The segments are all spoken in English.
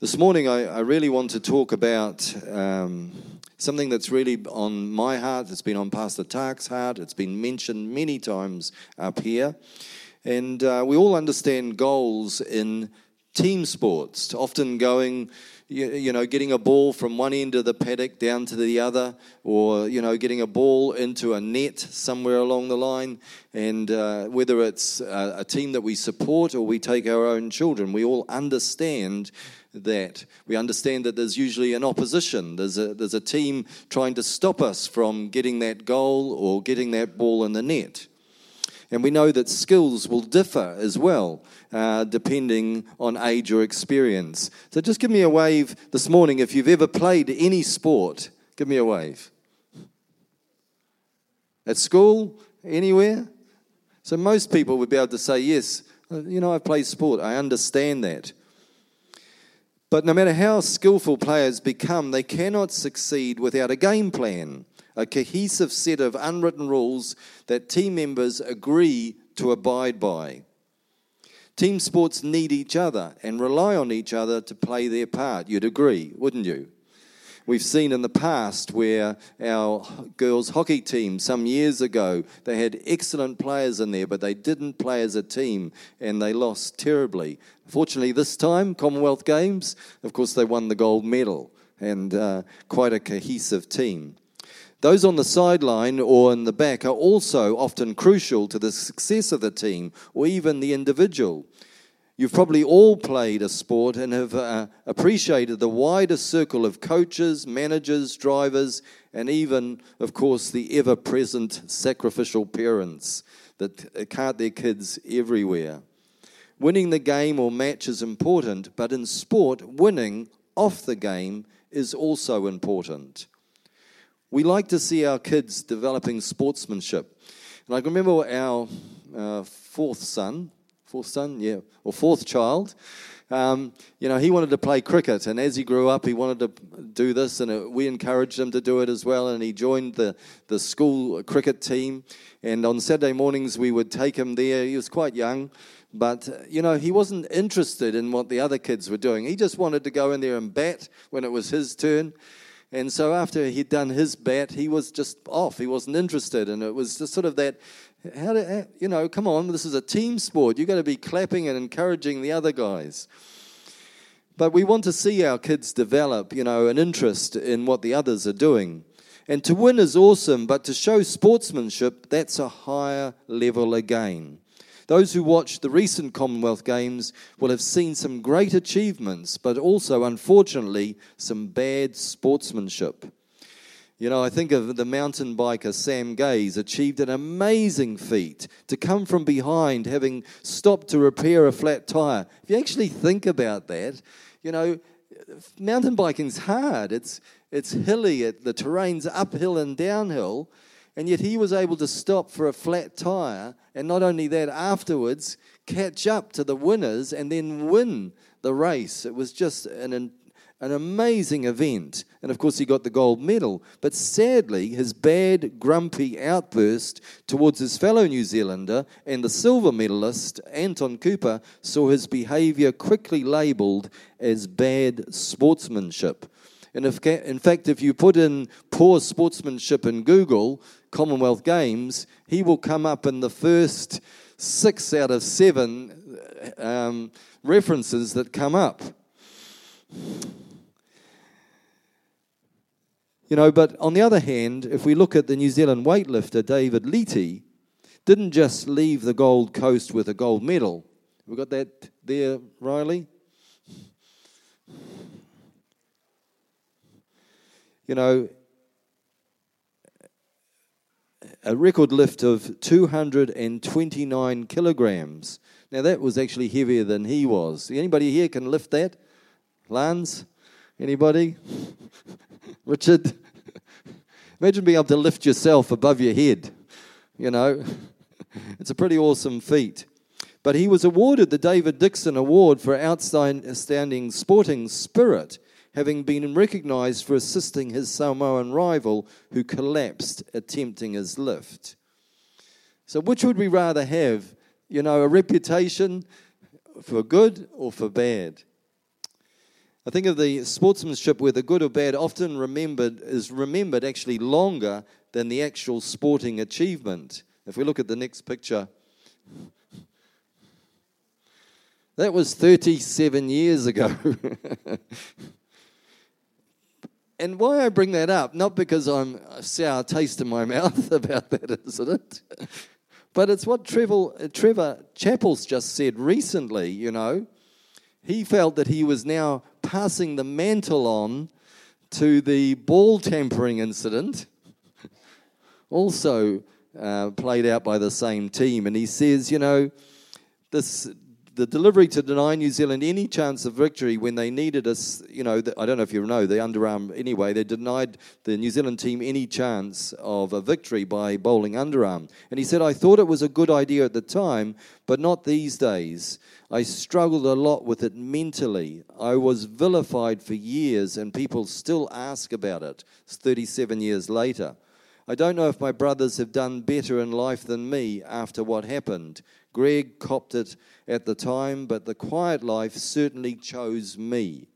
This morning, I, I, really want to talk about um, something that's really on my heart. It's been on Pastor Tark's heart. It's been mentioned many times up here. And uh, we all understand goals in team sports, often going, you, know, getting a ball from one end of the paddock down to the other, or, you know, getting a ball into a net somewhere along the line. And uh, whether it's a, a team that we support or we take our own children, we all understand that. We understand that there's usually an opposition. There's a, there's a team trying to stop us from getting that goal or getting that ball in the net. And we know that skills will differ as well, uh, depending on age or experience. So just give me a wave this morning if you've ever played any sport. Give me a wave. At school? Anywhere? So most people would be able to say, yes, uh, you know, I've played sport. I understand that. But no matter how skillful players become, they cannot succeed without a game plan, a cohesive set of unwritten rules that team members agree to abide by. Team sports need each other and rely on each other to play their part. You'd agree, wouldn't you? We've seen in the past where our girls' hockey team, some years ago, they had excellent players in there, but they didn't play as a team and they lost terribly. Fortunately, this time, Commonwealth Games, of course, they won the gold medal and uh, quite a cohesive team. Those on the sideline or in the back are also often crucial to the success of the team or even the individual. You've probably all played a sport and have uh, appreciated the wider circle of coaches, managers, drivers, and even, of course, the ever present sacrificial parents that cart their kids everywhere. Winning the game or match is important, but in sport, winning off the game is also important. We like to see our kids developing sportsmanship. And I can remember our uh, fourth son, fourth son, yeah, or fourth child. Um, you know, he wanted to play cricket, and as he grew up, he wanted to do this, and it, we encouraged him to do it as well. And he joined the, the school cricket team. And on Saturday mornings, we would take him there. He was quite young, but you know, he wasn't interested in what the other kids were doing. He just wanted to go in there and bat when it was his turn. And so after he'd done his bat, he was just off. He wasn't interested, and it was just sort of that how do, you know, come on, this is a team sport. You've got to be clapping and encouraging the other guys. But we want to see our kids develop, you know, an interest in what the others are doing. And to win is awesome, but to show sportsmanship, that's a higher level again. Those who watched the recent Commonwealth Games will have seen some great achievements, but also, unfortunately, some bad sportsmanship. You know, I think of the mountain biker Sam Gaze achieved an amazing feat to come from behind, having stopped to repair a flat tire. If you actually think about that, you know, mountain biking's hard. It's it's hilly. It, the terrain's uphill and downhill, and yet he was able to stop for a flat tire, and not only that, afterwards catch up to the winners and then win the race. It was just an an amazing event. And of course, he got the gold medal. But sadly, his bad, grumpy outburst towards his fellow New Zealander and the silver medalist, Anton Cooper, saw his behavior quickly labeled as bad sportsmanship. And if, in fact, if you put in poor sportsmanship in Google, Commonwealth Games, he will come up in the first six out of seven um, references that come up. You know, but on the other hand, if we look at the New Zealand weightlifter David Liti, didn't just leave the Gold Coast with a gold medal. We got that there, Riley? You know, a record lift of 229 kilograms. Now that was actually heavier than he was. Anybody here can lift that? Lance? Anybody? Richard? Imagine being able to lift yourself above your head. You know, it's a pretty awesome feat. But he was awarded the David Dixon Award for outstanding sporting spirit, having been recognized for assisting his Samoan rival who collapsed attempting his lift. So, which would we rather have? You know, a reputation for good or for bad? I think of the sportsmanship where the good or bad often remembered is remembered actually longer than the actual sporting achievement. If we look at the next picture, that was 37 years ago. and why I bring that up, not because I'm a sour taste in my mouth about that, it? But it's what Trevor, Trevor Chappell's just said recently, you know. He felt that he was now passing the mantle on to the ball tampering incident, also uh, played out by the same team. And he says, you know, this the delivery to deny New Zealand any chance of victory when they needed us, you know, the, I don't know if you know, the underarm, anyway, they denied the New Zealand team any chance of a victory by bowling underarm. And he said, I thought it was a good idea at the time, but not these days. I struggled a lot with it mentally. I was vilified for years, and people still ask about it. 37 years later. I don't know if my brothers have done better in life than me after what happened. Greg copped it at the time, but the quiet life certainly chose me.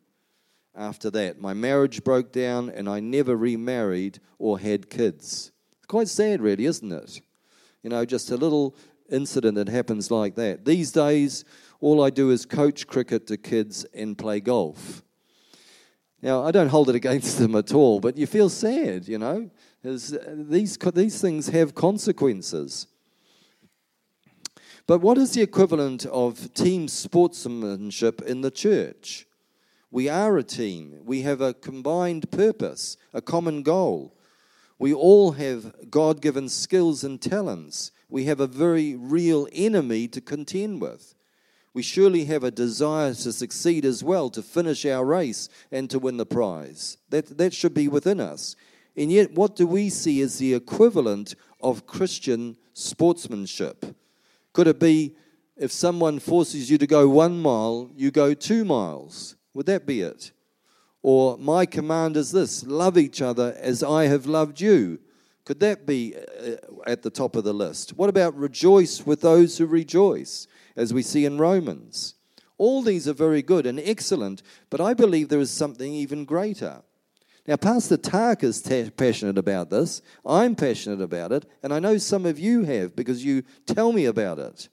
After that, my marriage broke down and I never remarried or had kids. It's quite sad, really, isn't it? You know, just a little incident that happens like that. These days, all I do is coach cricket to kids and play golf. Now, I don't hold it against them at all, but you feel sad, you know. Uh, these, these things have consequences. But what is the equivalent of team sportsmanship in the church? We are a team. We have a combined purpose, a common goal. We all have God given skills and talents. We have a very real enemy to contend with. We surely have a desire to succeed as well, to finish our race and to win the prize. That, that should be within us. And yet, what do we see as the equivalent of Christian sportsmanship? Could it be if someone forces you to go one mile, you go two miles? Would that be it? Or, my command is this love each other as I have loved you. Could that be uh, at the top of the list? What about rejoice with those who rejoice, as we see in Romans? All these are very good and excellent, but I believe there is something even greater. Now, Pastor Tark is passionate about this. I'm passionate about it, and I know some of you have because you tell me about it.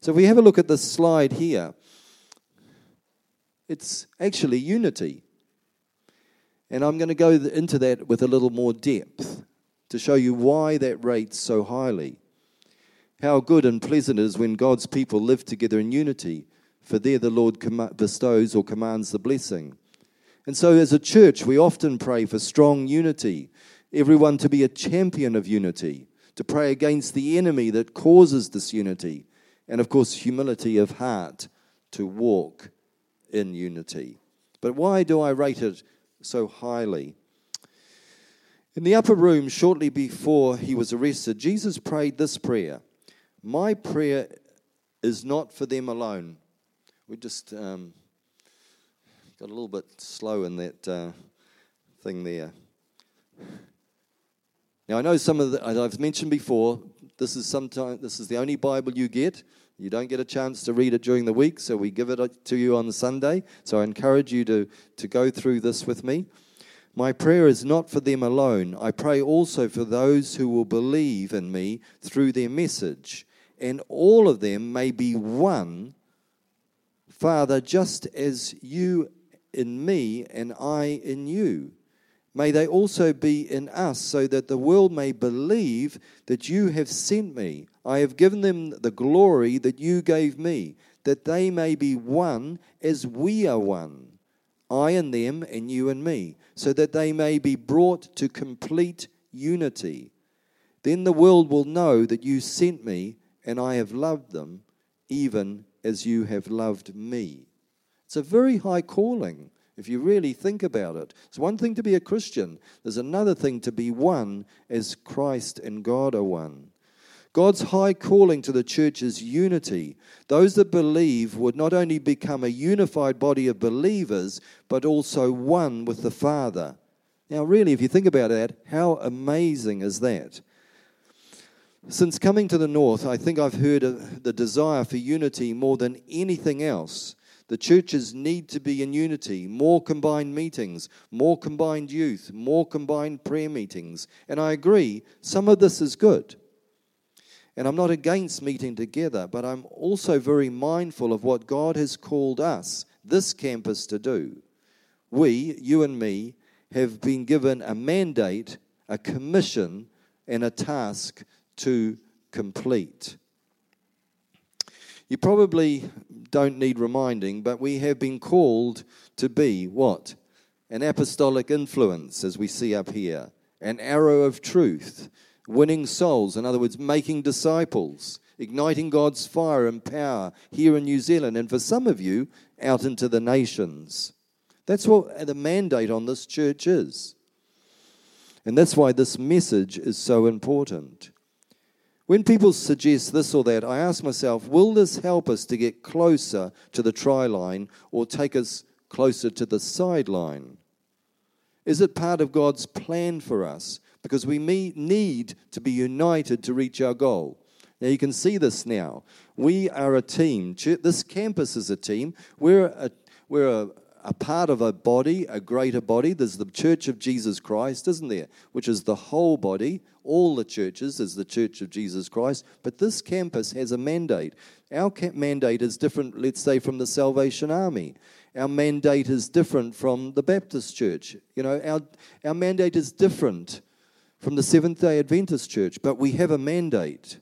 So, if we have a look at the slide here, it's actually unity. And I'm going to go into that with a little more depth to show you why that rates so highly. How good and pleasant it is when God's people live together in unity, for there the Lord bestows or commands the blessing. And so, as a church, we often pray for strong unity, everyone to be a champion of unity, to pray against the enemy that causes disunity, and of course, humility of heart to walk in unity. But why do I rate it so highly? In the upper room, shortly before he was arrested, Jesus prayed this prayer My prayer is not for them alone. We just. Um, Got a little bit slow in that uh, thing there. Now I know some of the, as I've mentioned before. This is sometimes this is the only Bible you get. You don't get a chance to read it during the week, so we give it to you on Sunday. So I encourage you to, to go through this with me. My prayer is not for them alone. I pray also for those who will believe in me through their message, and all of them may be one. Father, just as you in me and I in you. May they also be in us, so that the world may believe that you have sent me. I have given them the glory that you gave me, that they may be one as we are one. I and them, and you and me, so that they may be brought to complete unity. Then the world will know that you sent me, and I have loved them, even as you have loved me. It's a very high calling if you really think about it. It's one thing to be a Christian, there's another thing to be one as Christ and God are one. God's high calling to the church is unity. Those that believe would not only become a unified body of believers, but also one with the Father. Now, really, if you think about that, how amazing is that? Since coming to the north, I think I've heard the desire for unity more than anything else. The churches need to be in unity, more combined meetings, more combined youth, more combined prayer meetings. And I agree, some of this is good. And I'm not against meeting together, but I'm also very mindful of what God has called us, this campus, to do. We, you and me, have been given a mandate, a commission, and a task to complete. You probably don't need reminding, but we have been called to be what? An apostolic influence, as we see up here, an arrow of truth, winning souls, in other words, making disciples, igniting God's fire and power here in New Zealand, and for some of you, out into the nations. That's what the mandate on this church is. And that's why this message is so important. When people suggest this or that, I ask myself, will this help us to get closer to the try line or take us closer to the sideline? Is it part of God's plan for us? Because we need to be united to reach our goal. Now, you can see this now. We are a team. This campus is a team. We're a, we're a, a part of a body, a greater body. There's the Church of Jesus Christ, isn't there? Which is the whole body. All the churches is the Church of Jesus Christ. But this campus has a mandate. Our mandate is different, let's say, from the Salvation Army. Our mandate is different from the Baptist Church. You know, our, our mandate is different from the Seventh day Adventist Church, but we have a mandate.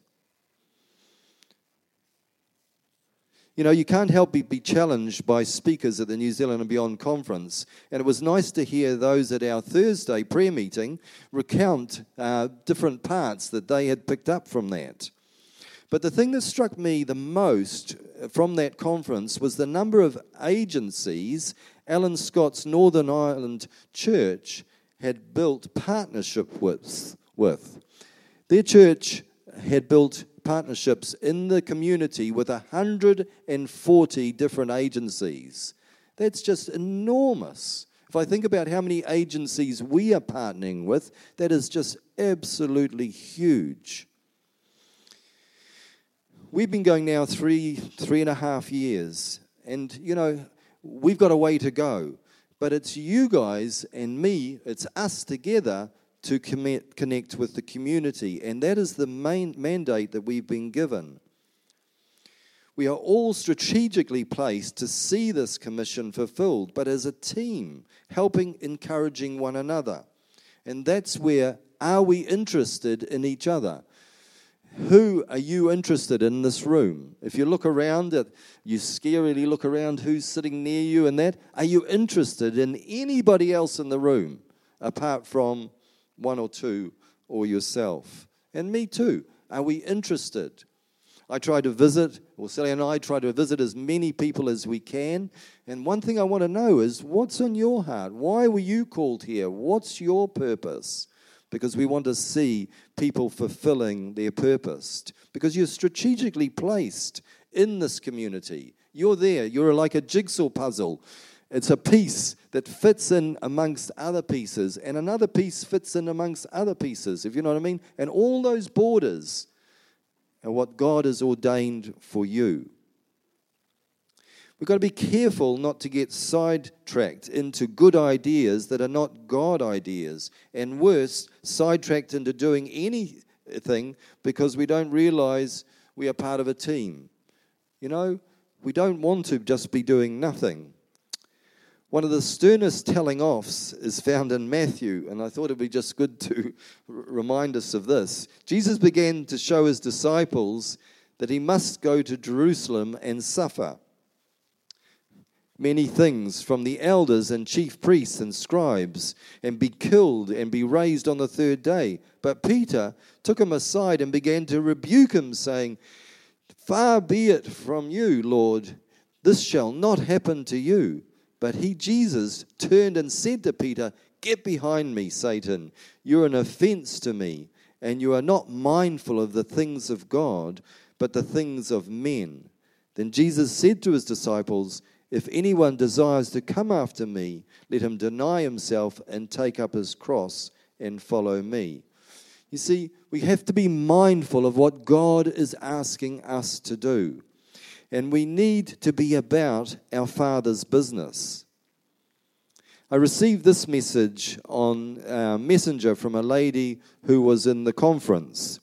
You know, you can't help but be challenged by speakers at the New Zealand and Beyond conference. And it was nice to hear those at our Thursday prayer meeting recount uh, different parts that they had picked up from that. But the thing that struck me the most from that conference was the number of agencies Alan Scott's Northern Ireland Church had built partnership with. with. Their church had built partnerships in the community with 140 different agencies. That's just enormous. If I think about how many agencies we are partnering with, that is just absolutely huge. We've been going now three, three and a half years, and you know, we've got a way to go. But it's you guys and me, it's us together to connect with the community. And that is the main mandate that we've been given. We are all strategically placed to see this commission fulfilled, but as a team, helping, encouraging one another. And that's where are we interested in each other? Who are you interested in this room? If you look around, you scarily look around who's sitting near you and that. Are you interested in anybody else in the room apart from one or two, or yourself. And me too. Are we interested? I try to visit, or Sally and I try to visit as many people as we can. And one thing I want to know is what's on your heart? Why were you called here? What's your purpose? Because we want to see people fulfilling their purpose. Because you're strategically placed in this community. You're there. You're like a jigsaw puzzle. It's a piece that fits in amongst other pieces, and another piece fits in amongst other pieces, if you know what I mean. And all those borders are what God has ordained for you. We've got to be careful not to get sidetracked into good ideas that are not God ideas, and worse, sidetracked into doing anything because we don't realize we are part of a team. You know, we don't want to just be doing nothing. One of the sternest telling offs is found in Matthew, and I thought it'd be just good to remind us of this. Jesus began to show his disciples that he must go to Jerusalem and suffer many things from the elders and chief priests and scribes, and be killed and be raised on the third day. But Peter took him aside and began to rebuke him, saying, Far be it from you, Lord, this shall not happen to you. But he, Jesus, turned and said to Peter, Get behind me, Satan. You're an offense to me, and you are not mindful of the things of God, but the things of men. Then Jesus said to his disciples, If anyone desires to come after me, let him deny himself and take up his cross and follow me. You see, we have to be mindful of what God is asking us to do. And we need to be about our Father's business. I received this message on uh, Messenger from a lady who was in the conference.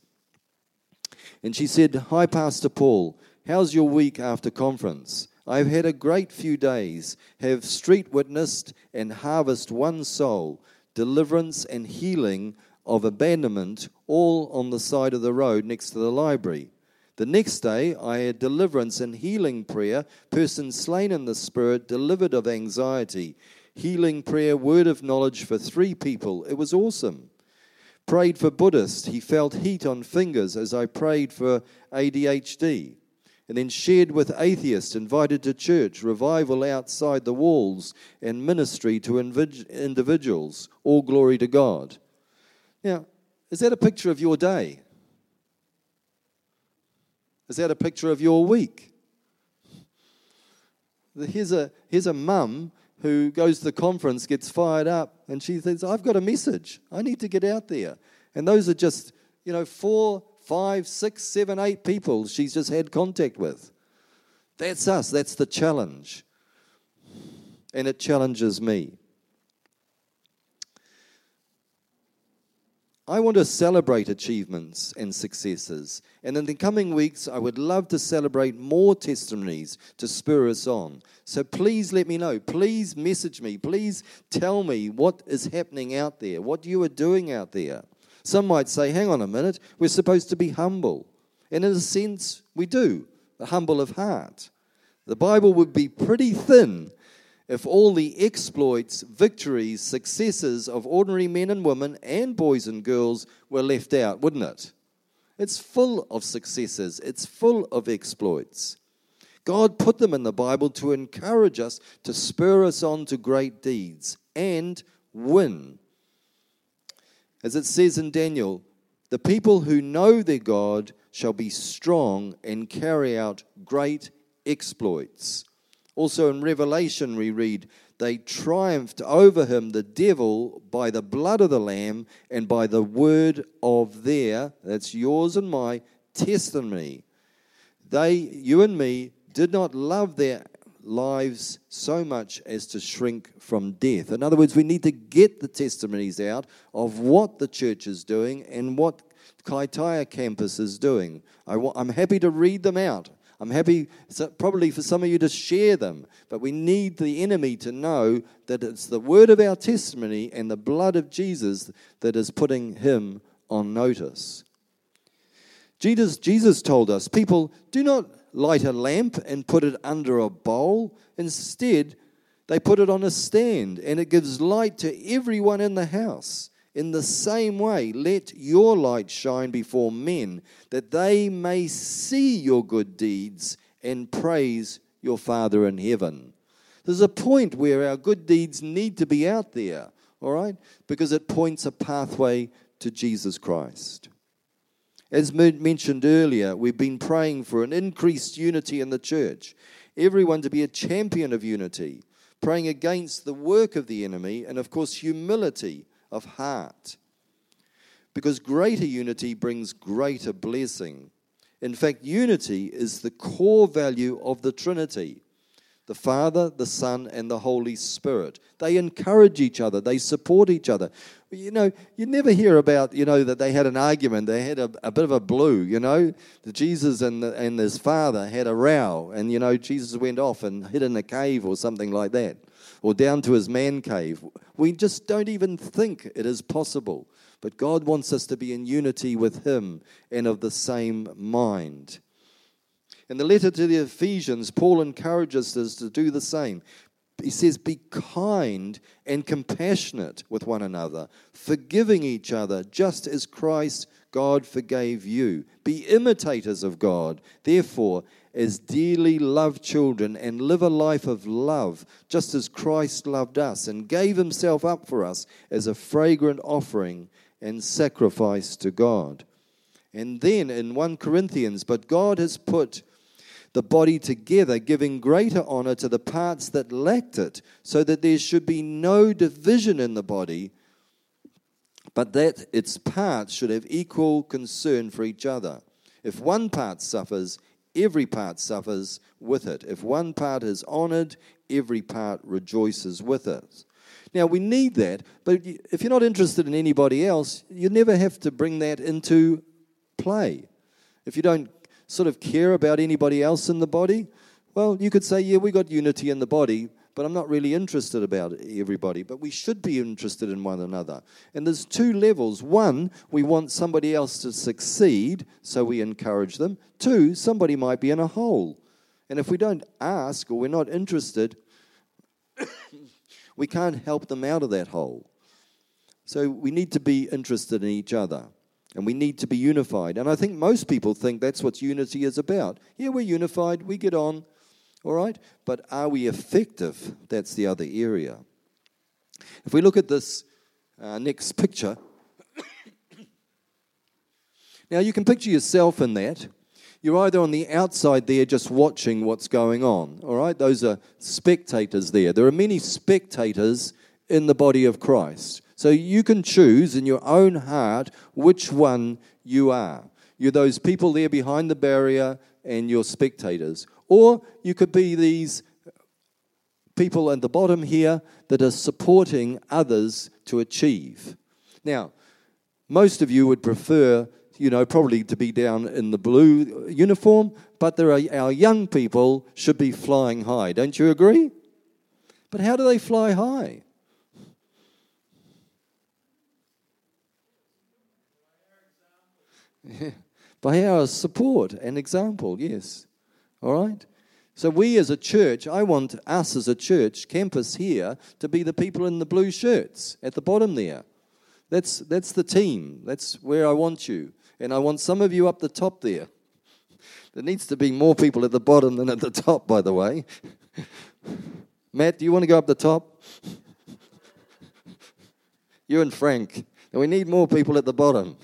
And she said, Hi, Pastor Paul, how's your week after conference? I've had a great few days, have street witnessed and harvest one soul, deliverance and healing of abandonment, all on the side of the road next to the library. The next day, I had deliverance and healing prayer, person slain in the spirit, delivered of anxiety, healing prayer, word of knowledge for three people. It was awesome. Prayed for Buddhist. He felt heat on fingers as I prayed for ADHD. And then shared with atheists, invited to church, revival outside the walls, and ministry to individuals. All glory to God. Now, is that a picture of your day? Is that a picture of your week? Here's a, here's a mum who goes to the conference, gets fired up, and she says, I've got a message. I need to get out there. And those are just, you know, four, five, six, seven, eight people she's just had contact with. That's us. That's the challenge. And it challenges me. I want to celebrate achievements and successes. And in the coming weeks, I would love to celebrate more testimonies to spur us on. So please let me know. Please message me. Please tell me what is happening out there, what you are doing out there. Some might say, hang on a minute, we're supposed to be humble. And in a sense, we do, humble of heart. The Bible would be pretty thin if all the exploits, victories, successes of ordinary men and women and boys and girls were left out, wouldn't it? It's full of successes, it's full of exploits. God put them in the Bible to encourage us, to spur us on to great deeds and win. As it says in Daniel, the people who know their God shall be strong and carry out great exploits. Also in Revelation, we read, They triumphed over him, the devil, by the blood of the Lamb and by the word of their, that's yours and my, testimony. They, you and me, did not love their lives so much as to shrink from death. In other words, we need to get the testimonies out of what the church is doing and what Kaitaia campus is doing. I am happy to read them out. I'm happy, probably for some of you, to share them, but we need the enemy to know that it's the word of our testimony and the blood of Jesus that is putting him on notice. Jesus, Jesus told us, people, do not light a lamp and put it under a bowl. Instead, they put it on a stand, and it gives light to everyone in the house. In the same way, let your light shine before men, that they may see your good deeds and praise your Father in heaven. There's a point where our good deeds need to be out there, all right? Because it points a pathway to Jesus Christ. As mentioned earlier, we've been praying for an increased unity in the church, everyone to be a champion of unity, praying against the work of the enemy, and of course, humility of heart. Because greater unity brings greater blessing. In fact, unity is the core value of the Trinity the Father, the Son, and the Holy Spirit. They encourage each other, they support each other. You know, you never hear about, you know, that they had an argument, they had a, a bit of a blue, you know. That Jesus and, the, and his father had a row, and, you know, Jesus went off and hid in a cave or something like that or down to his man cave. We just don't even think it is possible. But God wants us to be in unity with him and of the same mind. In the letter to the Ephesians, Paul encourages us to do the same. He says, Be kind and compassionate with one another, forgiving each other, just as Christ, God, forgave you. Be imitators of God. Therefore, as dearly loved children and live a life of love, just as Christ loved us and gave himself up for us as a fragrant offering and sacrifice to God. And then in 1 Corinthians, but God has put the body together, giving greater honor to the parts that lacked it, so that there should be no division in the body, but that its parts should have equal concern for each other. If one part suffers, every part suffers with it. If one part is honored, every part rejoices with it. Now, we need that, but if you're not interested in anybody else, you never have to bring that into play. If you don't sort of care about anybody else in the body, well, you could say, yeah, we got unity in the body, but I'm not really interested about everybody. But we should be interested in one another. And there's two levels. One, we want somebody else to succeed, so we encourage them. Two, somebody might be in a hole. And if we don't ask or we're not interested, we can't help them out of that hole. So we need to be interested in each other and we need to be unified. And I think most people think that's what unity is about. Yeah, we're unified, we get on, all right? But are we effective? That's the other area. If we look at this uh, next picture, now you can picture yourself in that. You're either on the outside there just watching what's going on, all right? Those are spectators there. There are many spectators in the body of Christ. So you can choose in your own heart which one you are. You're those people there behind the barrier and you're spectators. Or you could be these people at the bottom here that are supporting others to achieve. Now, most of you would prefer, you know, probably to be down in the blue uniform, but there are our young people should be flying high. Don't you agree? But how do they fly high? By our support and example, yes. All right? So, we as a church, I want us as a church, campus here, to be the people in the blue shirts at the bottom there. That's, that's the team. That's where I want you. And I want some of you up the top there. There needs to be more people at the bottom than at the top, by the way. Matt, do you want to go up the top? you and Frank. And we need more people at the bottom.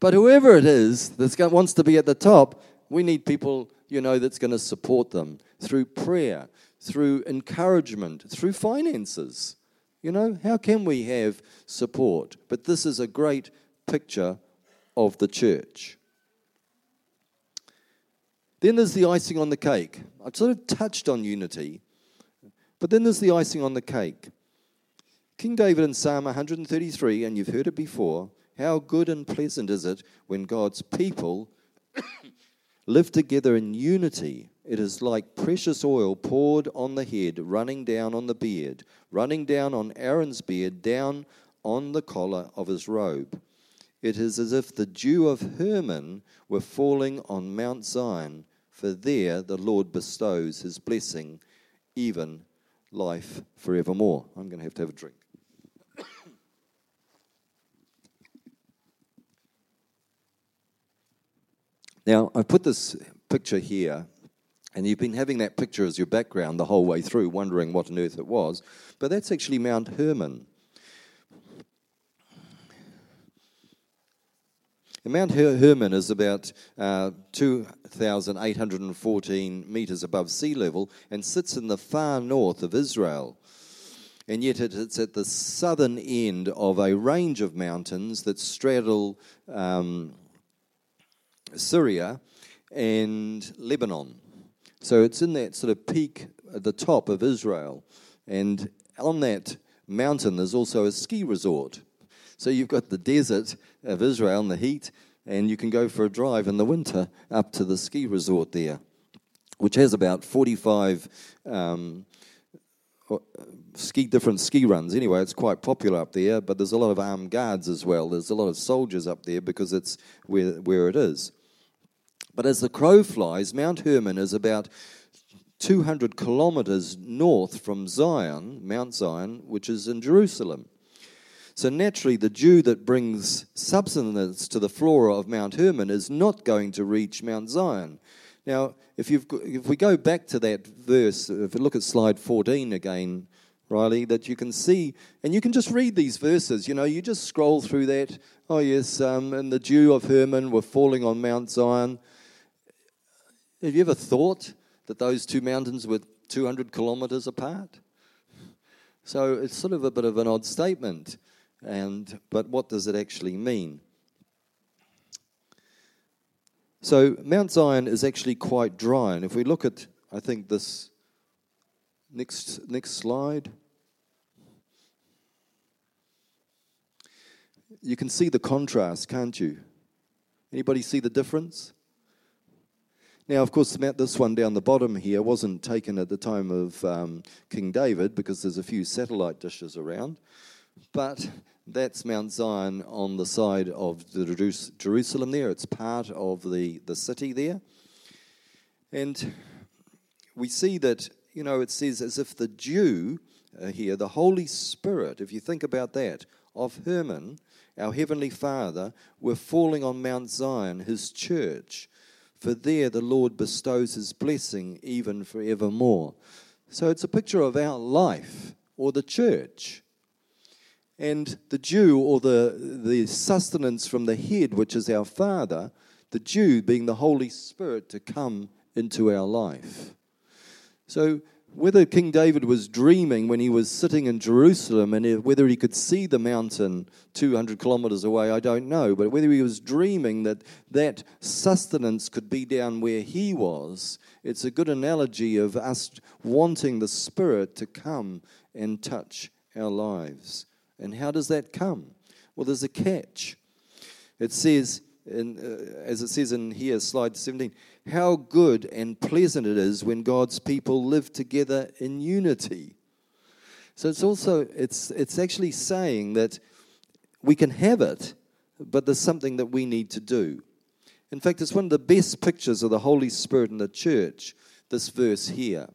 But whoever it is that wants to be at the top, we need people you know, that's going to support them through prayer, through encouragement, through finances. You know, how can we have support? But this is a great picture of the church. Then there's the icing on the cake. I've sort of touched on unity, but then there's the icing on the cake. King David in Psalm 133, and you've heard it before, how good and pleasant is it when God's people Live together in unity. It is like precious oil poured on the head, running down on the beard, running down on Aaron's beard, down on the collar of his robe. It is as if the dew of Hermon were falling on Mount Zion, for there the Lord bestows his blessing, even life forevermore. I'm going to have to have a drink. Now, I put this picture here, and you've been having that picture as your background the whole way through, wondering what on earth it was, but that's actually Mount Hermon. And Mount Her- Hermon is about uh, 2,814 meters above sea level and sits in the far north of Israel. And yet it's at the southern end of a range of mountains that straddle um, Syria and Lebanon. So it's in that sort of peak at the top of Israel. And on that mountain, there's also a ski resort. So you've got the desert of Israel and the heat, and you can go for a drive in the winter up to the ski resort there, which has about 45 um, ski different ski runs. Anyway, it's quite popular up there, but there's a lot of armed guards as well. There's a lot of soldiers up there because it's where, where it is. But as the crow flies, Mount Hermon is about 200 kilometers north from Zion, Mount Zion, which is in Jerusalem. So naturally, the dew that brings substance to the flora of Mount Hermon is not going to reach Mount Zion. Now, if, you've, if we go back to that verse, if we look at slide 14 again, Riley, that you can see, and you can just read these verses. You know, you just scroll through that. Oh, yes, um, and the dew of Hermon were falling on Mount Zion. Have you ever thought that those two mountains were 200 kilometers apart? So it's sort of a bit of an odd statement. And, but what does it actually mean? So Mount Zion is actually quite dry. And if we look at, I think, this next, next slide, you can see the contrast, can't you? Anybody see the difference? Now, of course, this one down the bottom here wasn't taken at the time of um, King David because there's a few satellite dishes around. But that's Mount Zion on the side of the Jerusalem there. It's part of the, the city there. And we see that, you know, it says as if the dew uh, here, the Holy Spirit, if you think about that, of Hermon, our Heavenly Father, were falling on Mount Zion, his church for there the Lord bestows his blessing even forevermore. So it's a picture of our life or the church. And the dew or the, the sustenance from the head, which is our Father, the dew being the Holy Spirit to come into our life. So whether King David was dreaming when he was sitting in Jerusalem and whether he could see the mountain 200 kilometers away, I don't know. But whether he was dreaming that that sustenance could be down where he was, it's a good analogy of us wanting the Spirit to come and touch our lives. And how does that come? Well, there's a catch. It says, in, uh, as it says in here, slide 17, how good and pleasant it is when God's people live together in unity. So it's also it's it's actually saying that we can have it, but there's something that we need to do. In fact, it's one of the best pictures of the Holy Spirit in the church, this verse here.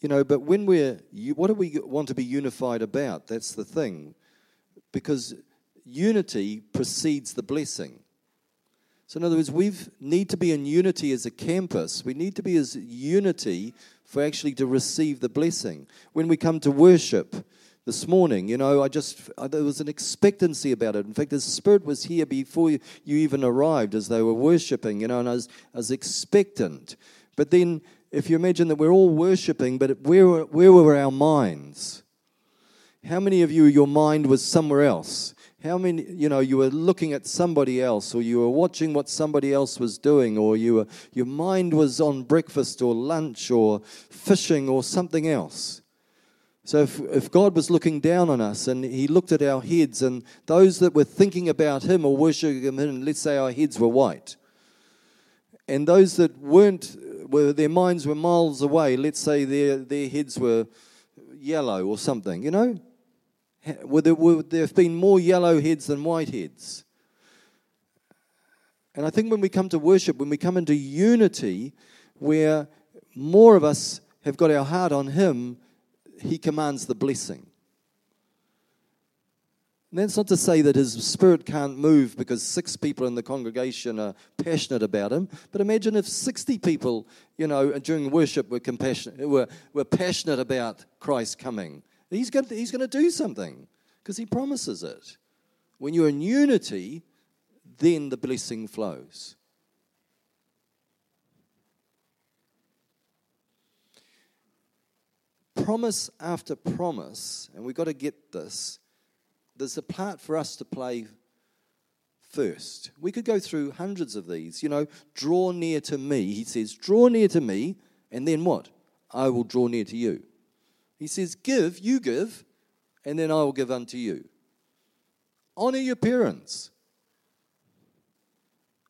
You know, but when we're, what do we want to be unified about? That's the thing because unity precedes the blessing. So, in other words, we need to be in unity as a campus. We need to be as unity for actually to receive the blessing. When we come to worship this morning, you know, I just, there was an expectancy about it. In fact, the Spirit was here before you even arrived as they were worshiping, you know, and I was, I was expectant. But then, if you imagine that we're all worshiping, but where, where were our minds? How many of you, your mind was somewhere else? How many, you know, you were looking at somebody else, or you were watching what somebody else was doing, or you were, your mind was on breakfast or lunch or fishing or something else? So if, if God was looking down on us and He looked at our heads, and those that were thinking about Him or worshiping Him, let's say our heads were white, and those that weren't, were, their minds were miles away, let's say their, their heads were yellow or something, you know, would there, would there have been more yellow heads than white heads? And I think when we come to worship, when we come into unity, where more of us have got our heart on Him, He commands the blessing. And that's not to say that His Spirit can't move because six people in the congregation are passionate about Him. But imagine if 60 people, you know, during worship were, compassionate, were, were passionate about Christ coming He's going to, he's to do something because he promises it. When you're in unity, then the blessing flows. Promise after promise, and we've got to get this, there's a part for us to play first. We could go through hundreds of these. You know, draw near to me. He says, draw near to me, and then what? I will draw near to you. He says, Give, you give, and then I will give unto you. Honor your parents,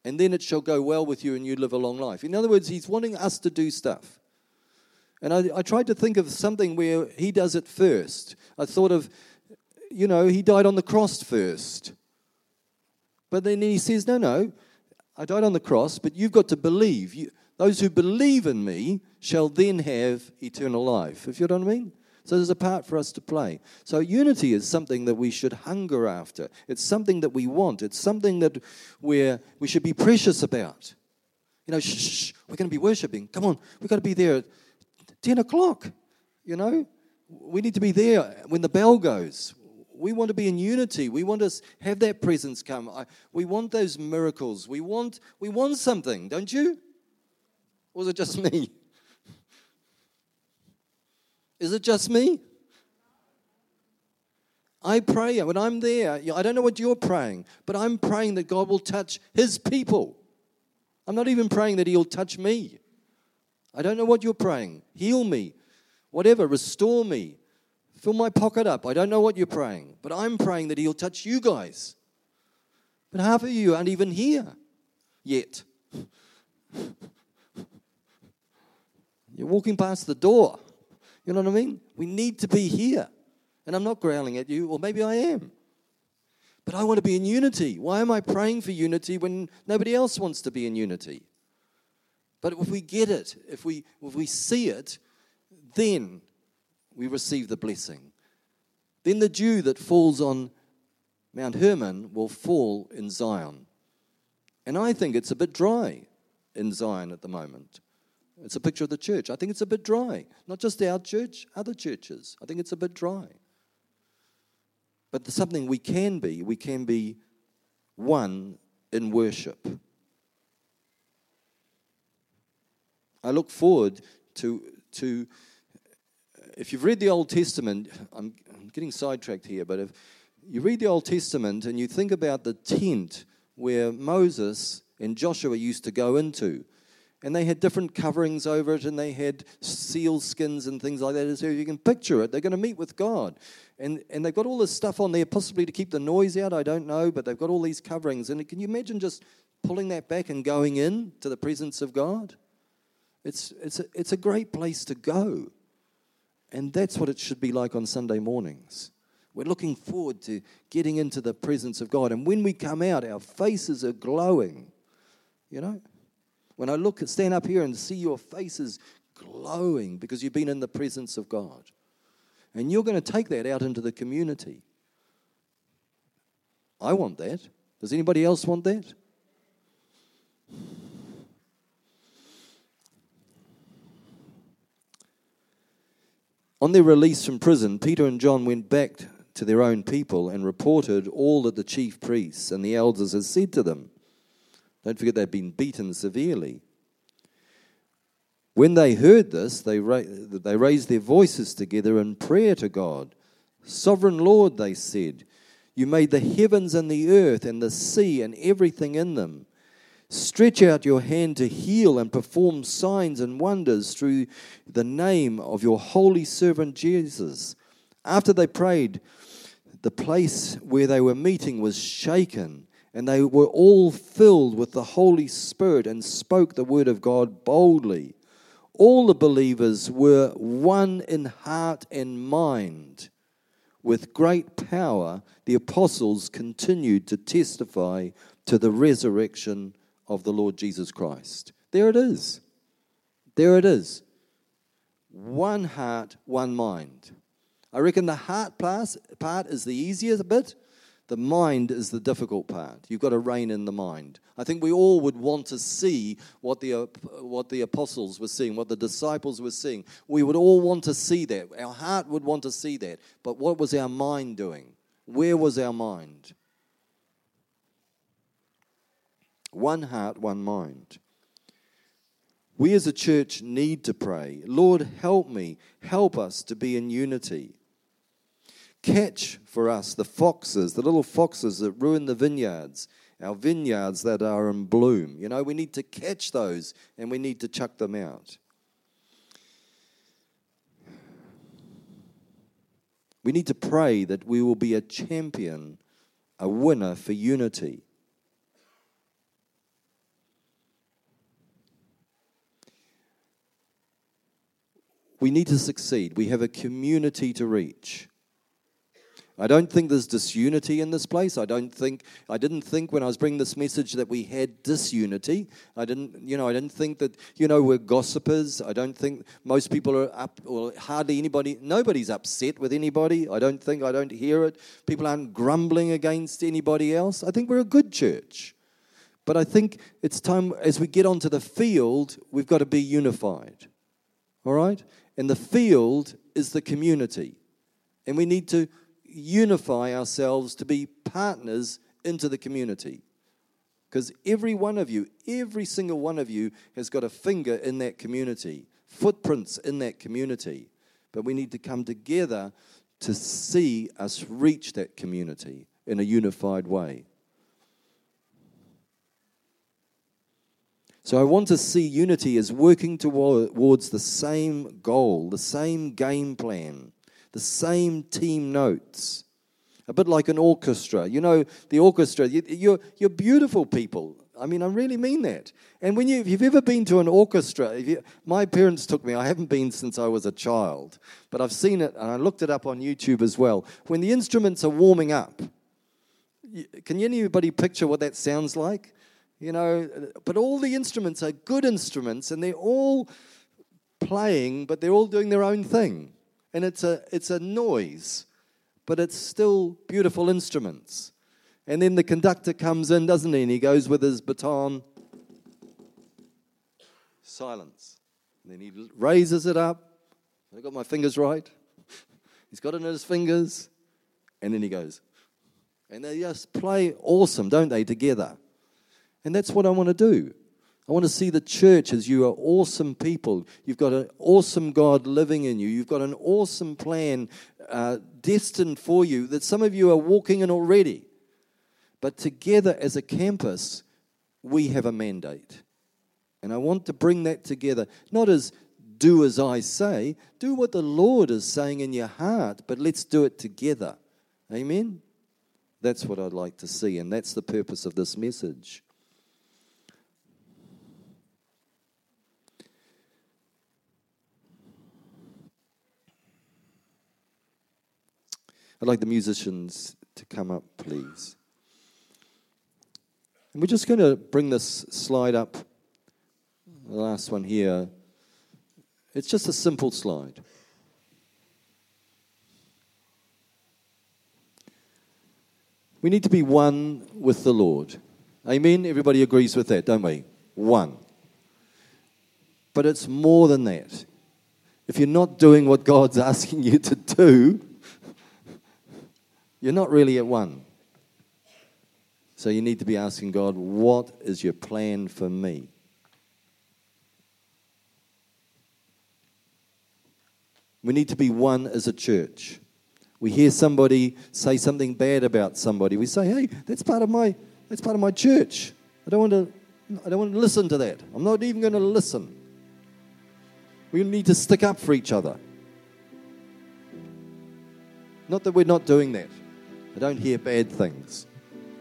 and then it shall go well with you and you live a long life. In other words, he's wanting us to do stuff. And I, I tried to think of something where he does it first. I thought of, you know, he died on the cross first. But then he says, No, no, I died on the cross, but you've got to believe. You, those who believe in me shall then have eternal life. If you know what I mean? So there's a part for us to play. So unity is something that we should hunger after. It's something that we want. It's something that we're, we should be precious about. You know, shh, shh, we're going to be worshiping. Come on, we've got to be there at 10 o'clock. You know, we need to be there when the bell goes. We want to be in unity. We want to have that presence come. we want those miracles. We want, we want something, don't you? Or is it just me? Is it just me? I pray when I'm there. I don't know what you're praying, but I'm praying that God will touch His people. I'm not even praying that He'll touch me. I don't know what you're praying. Heal me, whatever, restore me, fill my pocket up. I don't know what you're praying, but I'm praying that He'll touch you guys. But half of you aren't even here yet. You're walking past the door. You know what I mean? We need to be here. And I'm not growling at you, or maybe I am. But I want to be in unity. Why am I praying for unity when nobody else wants to be in unity? But if we get it, if we, if we see it, then we receive the blessing. Then the dew that falls on Mount Hermon will fall in Zion. And I think it's a bit dry in Zion at the moment. It's a picture of the church. I think it's a bit dry. Not just our church, other churches. I think it's a bit dry. But there's something we can be. We can be one in worship. I look forward to, to if you've read the Old Testament, I'm, I'm getting sidetracked here, but if you read the Old Testament and you think about the tent where Moses and Joshua used to go into, and they had different coverings over it, and they had seal skins and things like that. So you can picture it. They're going to meet with God. And, and they've got all this stuff on there, possibly to keep the noise out, I don't know, but they've got all these coverings. And can you imagine just pulling that back and going in to the presence of God? It's, it's, a, it's a great place to go. And that's what it should be like on Sunday mornings. We're looking forward to getting into the presence of God. And when we come out, our faces are glowing. You know? When I look, stand up here and see your faces glowing because you've been in the presence of God. And you're going to take that out into the community. I want that. Does anybody else want that? On their release from prison, Peter and John went back to their own people and reported all that the chief priests and the elders had said to them. Don't forget they'd been beaten severely. When they heard this, they, ra- they raised their voices together in prayer to God. Sovereign Lord, they said, you made the heavens and the earth and the sea and everything in them. Stretch out your hand to heal and perform signs and wonders through the name of your holy servant Jesus. After they prayed, the place where they were meeting was shaken, and they were all filled with the Holy Spirit and spoke the word of God boldly all the believers were one in heart and mind. With great power, the apostles continued to testify to the resurrection of the Lord Jesus Christ. There it is. There it is. One heart, one mind. I reckon the heart part is the easiest bit the mind is the difficult part. You've got to rein in the mind. I think we all would want to see what the, uh, what the apostles were seeing, what the disciples were seeing. We would all want to see that. Our heart would want to see that. But what was our mind doing? Where was our mind? One heart, one mind. We as a church need to pray. Lord, help me. Help us to be in unity catch for us the foxes, the little foxes that ruin the vineyards, our vineyards that are in bloom. You know, we need to catch those and we need to chuck them out. We need to pray that we will be a champion, a winner for unity. We need to succeed. We have a community to reach. I don't think there's disunity in this place. I don't think I didn't think when I was bringing this message that we had disunity. I didn't, you know, I didn't think that you know we're gossipers. I don't think most people are up or hardly anybody nobody's upset with anybody. I don't think I don't hear it. People aren't grumbling against anybody else. I think we're a good church. But I think it's time as we get onto the field, we've got to be unified. All right? And the field is the community. And we need to unify ourselves to be partners into the community. Because every one of you, every single one of you has got a finger in that community, footprints in that community. But we need to come together to see us reach that community in a unified way. So I want to see unity as working towards the same goal, the same game plan, the same team notes. A bit like an orchestra. You know, the orchestra, you're, you're beautiful people. I mean, I really mean that. And when you, if you've ever been to an orchestra, you, my parents took me, I haven't been since I was a child, but I've seen it and I looked it up on YouTube as well. When the instruments are warming up, can anybody picture what that sounds like? You know, but all the instruments are good instruments and they're all playing, but they're all doing their own thing. And it's a, it's a noise, but it's still beautiful instruments. And then the conductor comes in, doesn't he? And he goes with his baton. Silence. And then he raises it up. I got my fingers right. He's got it in his fingers. And then he goes. And they just play awesome, don't they, together? And that's what I want to do. I want to see the church as you are awesome people. You've got an awesome God living in you. You've got an awesome plan uh, destined for you that some of you are walking in already. But together as a campus, we have a mandate. And I want to bring that together, not as do as I say, do what the Lord is saying in your heart, but let's do it together. Amen? That's what I'd like to see, and that's the purpose of this message. I'd like the musicians to come up, please. And we're just going to bring this slide up, the last one here. It's just a simple slide. We need to be one with the Lord. Amen? Everybody agrees with that, don't we? One. But it's more than that. If you're not doing what God's asking you to do, you're not really at one. So you need to be asking God, what is your plan for me? We need to be one as a church. We hear somebody say something bad about somebody. We say, "Hey, that's part of my that's part of my church. I don't want to I don't want to listen to that. I'm not even going to listen." We need to stick up for each other. Not that we're not doing that. I don't hear bad things.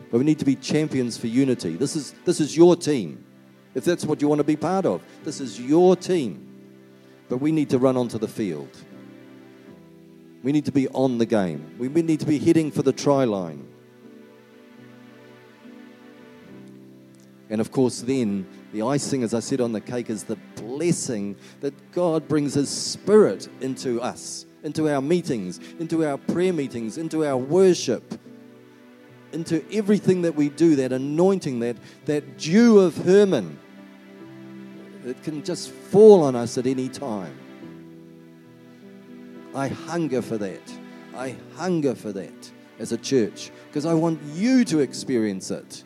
But we need to be champions for unity. This is, this is your team. If that's what you want to be part of, this is your team. But we need to run onto the field. We need to be on the game. We need to be hitting for the try line. And of course, then the icing, as I said on the cake, is the blessing that God brings His Spirit into us into our meetings, into our prayer meetings, into our worship, into everything that we do, that anointing, that, that dew of Hermon that can just fall on us at any time. I hunger for that. I hunger for that as a church because I want you to experience it.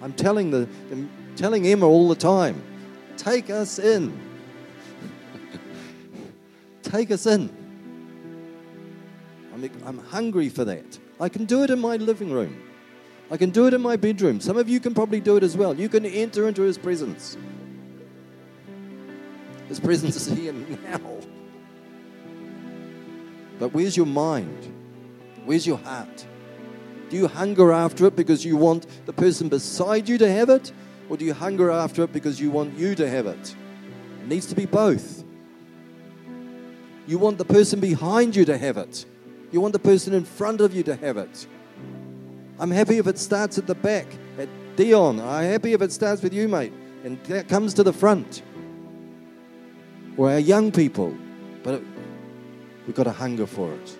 I'm telling the I'm telling Emma all the time, take us in. Take us in. I'm, I'm hungry for that. I can do it in my living room. I can do it in my bedroom. Some of you can probably do it as well. You can enter into His presence. His presence is here now. But where's your mind? Where's your heart? Do you hunger after it because you want the person beside you to have it? Or do you hunger after it because you want you to have it? It needs to be both. You want the person behind you to have it. You want the person in front of you to have it. I'm happy if it starts at the back, at Dion. I'm happy if it starts with you, mate, and that comes to the front. Our young people. But it, we've got a hunger for it.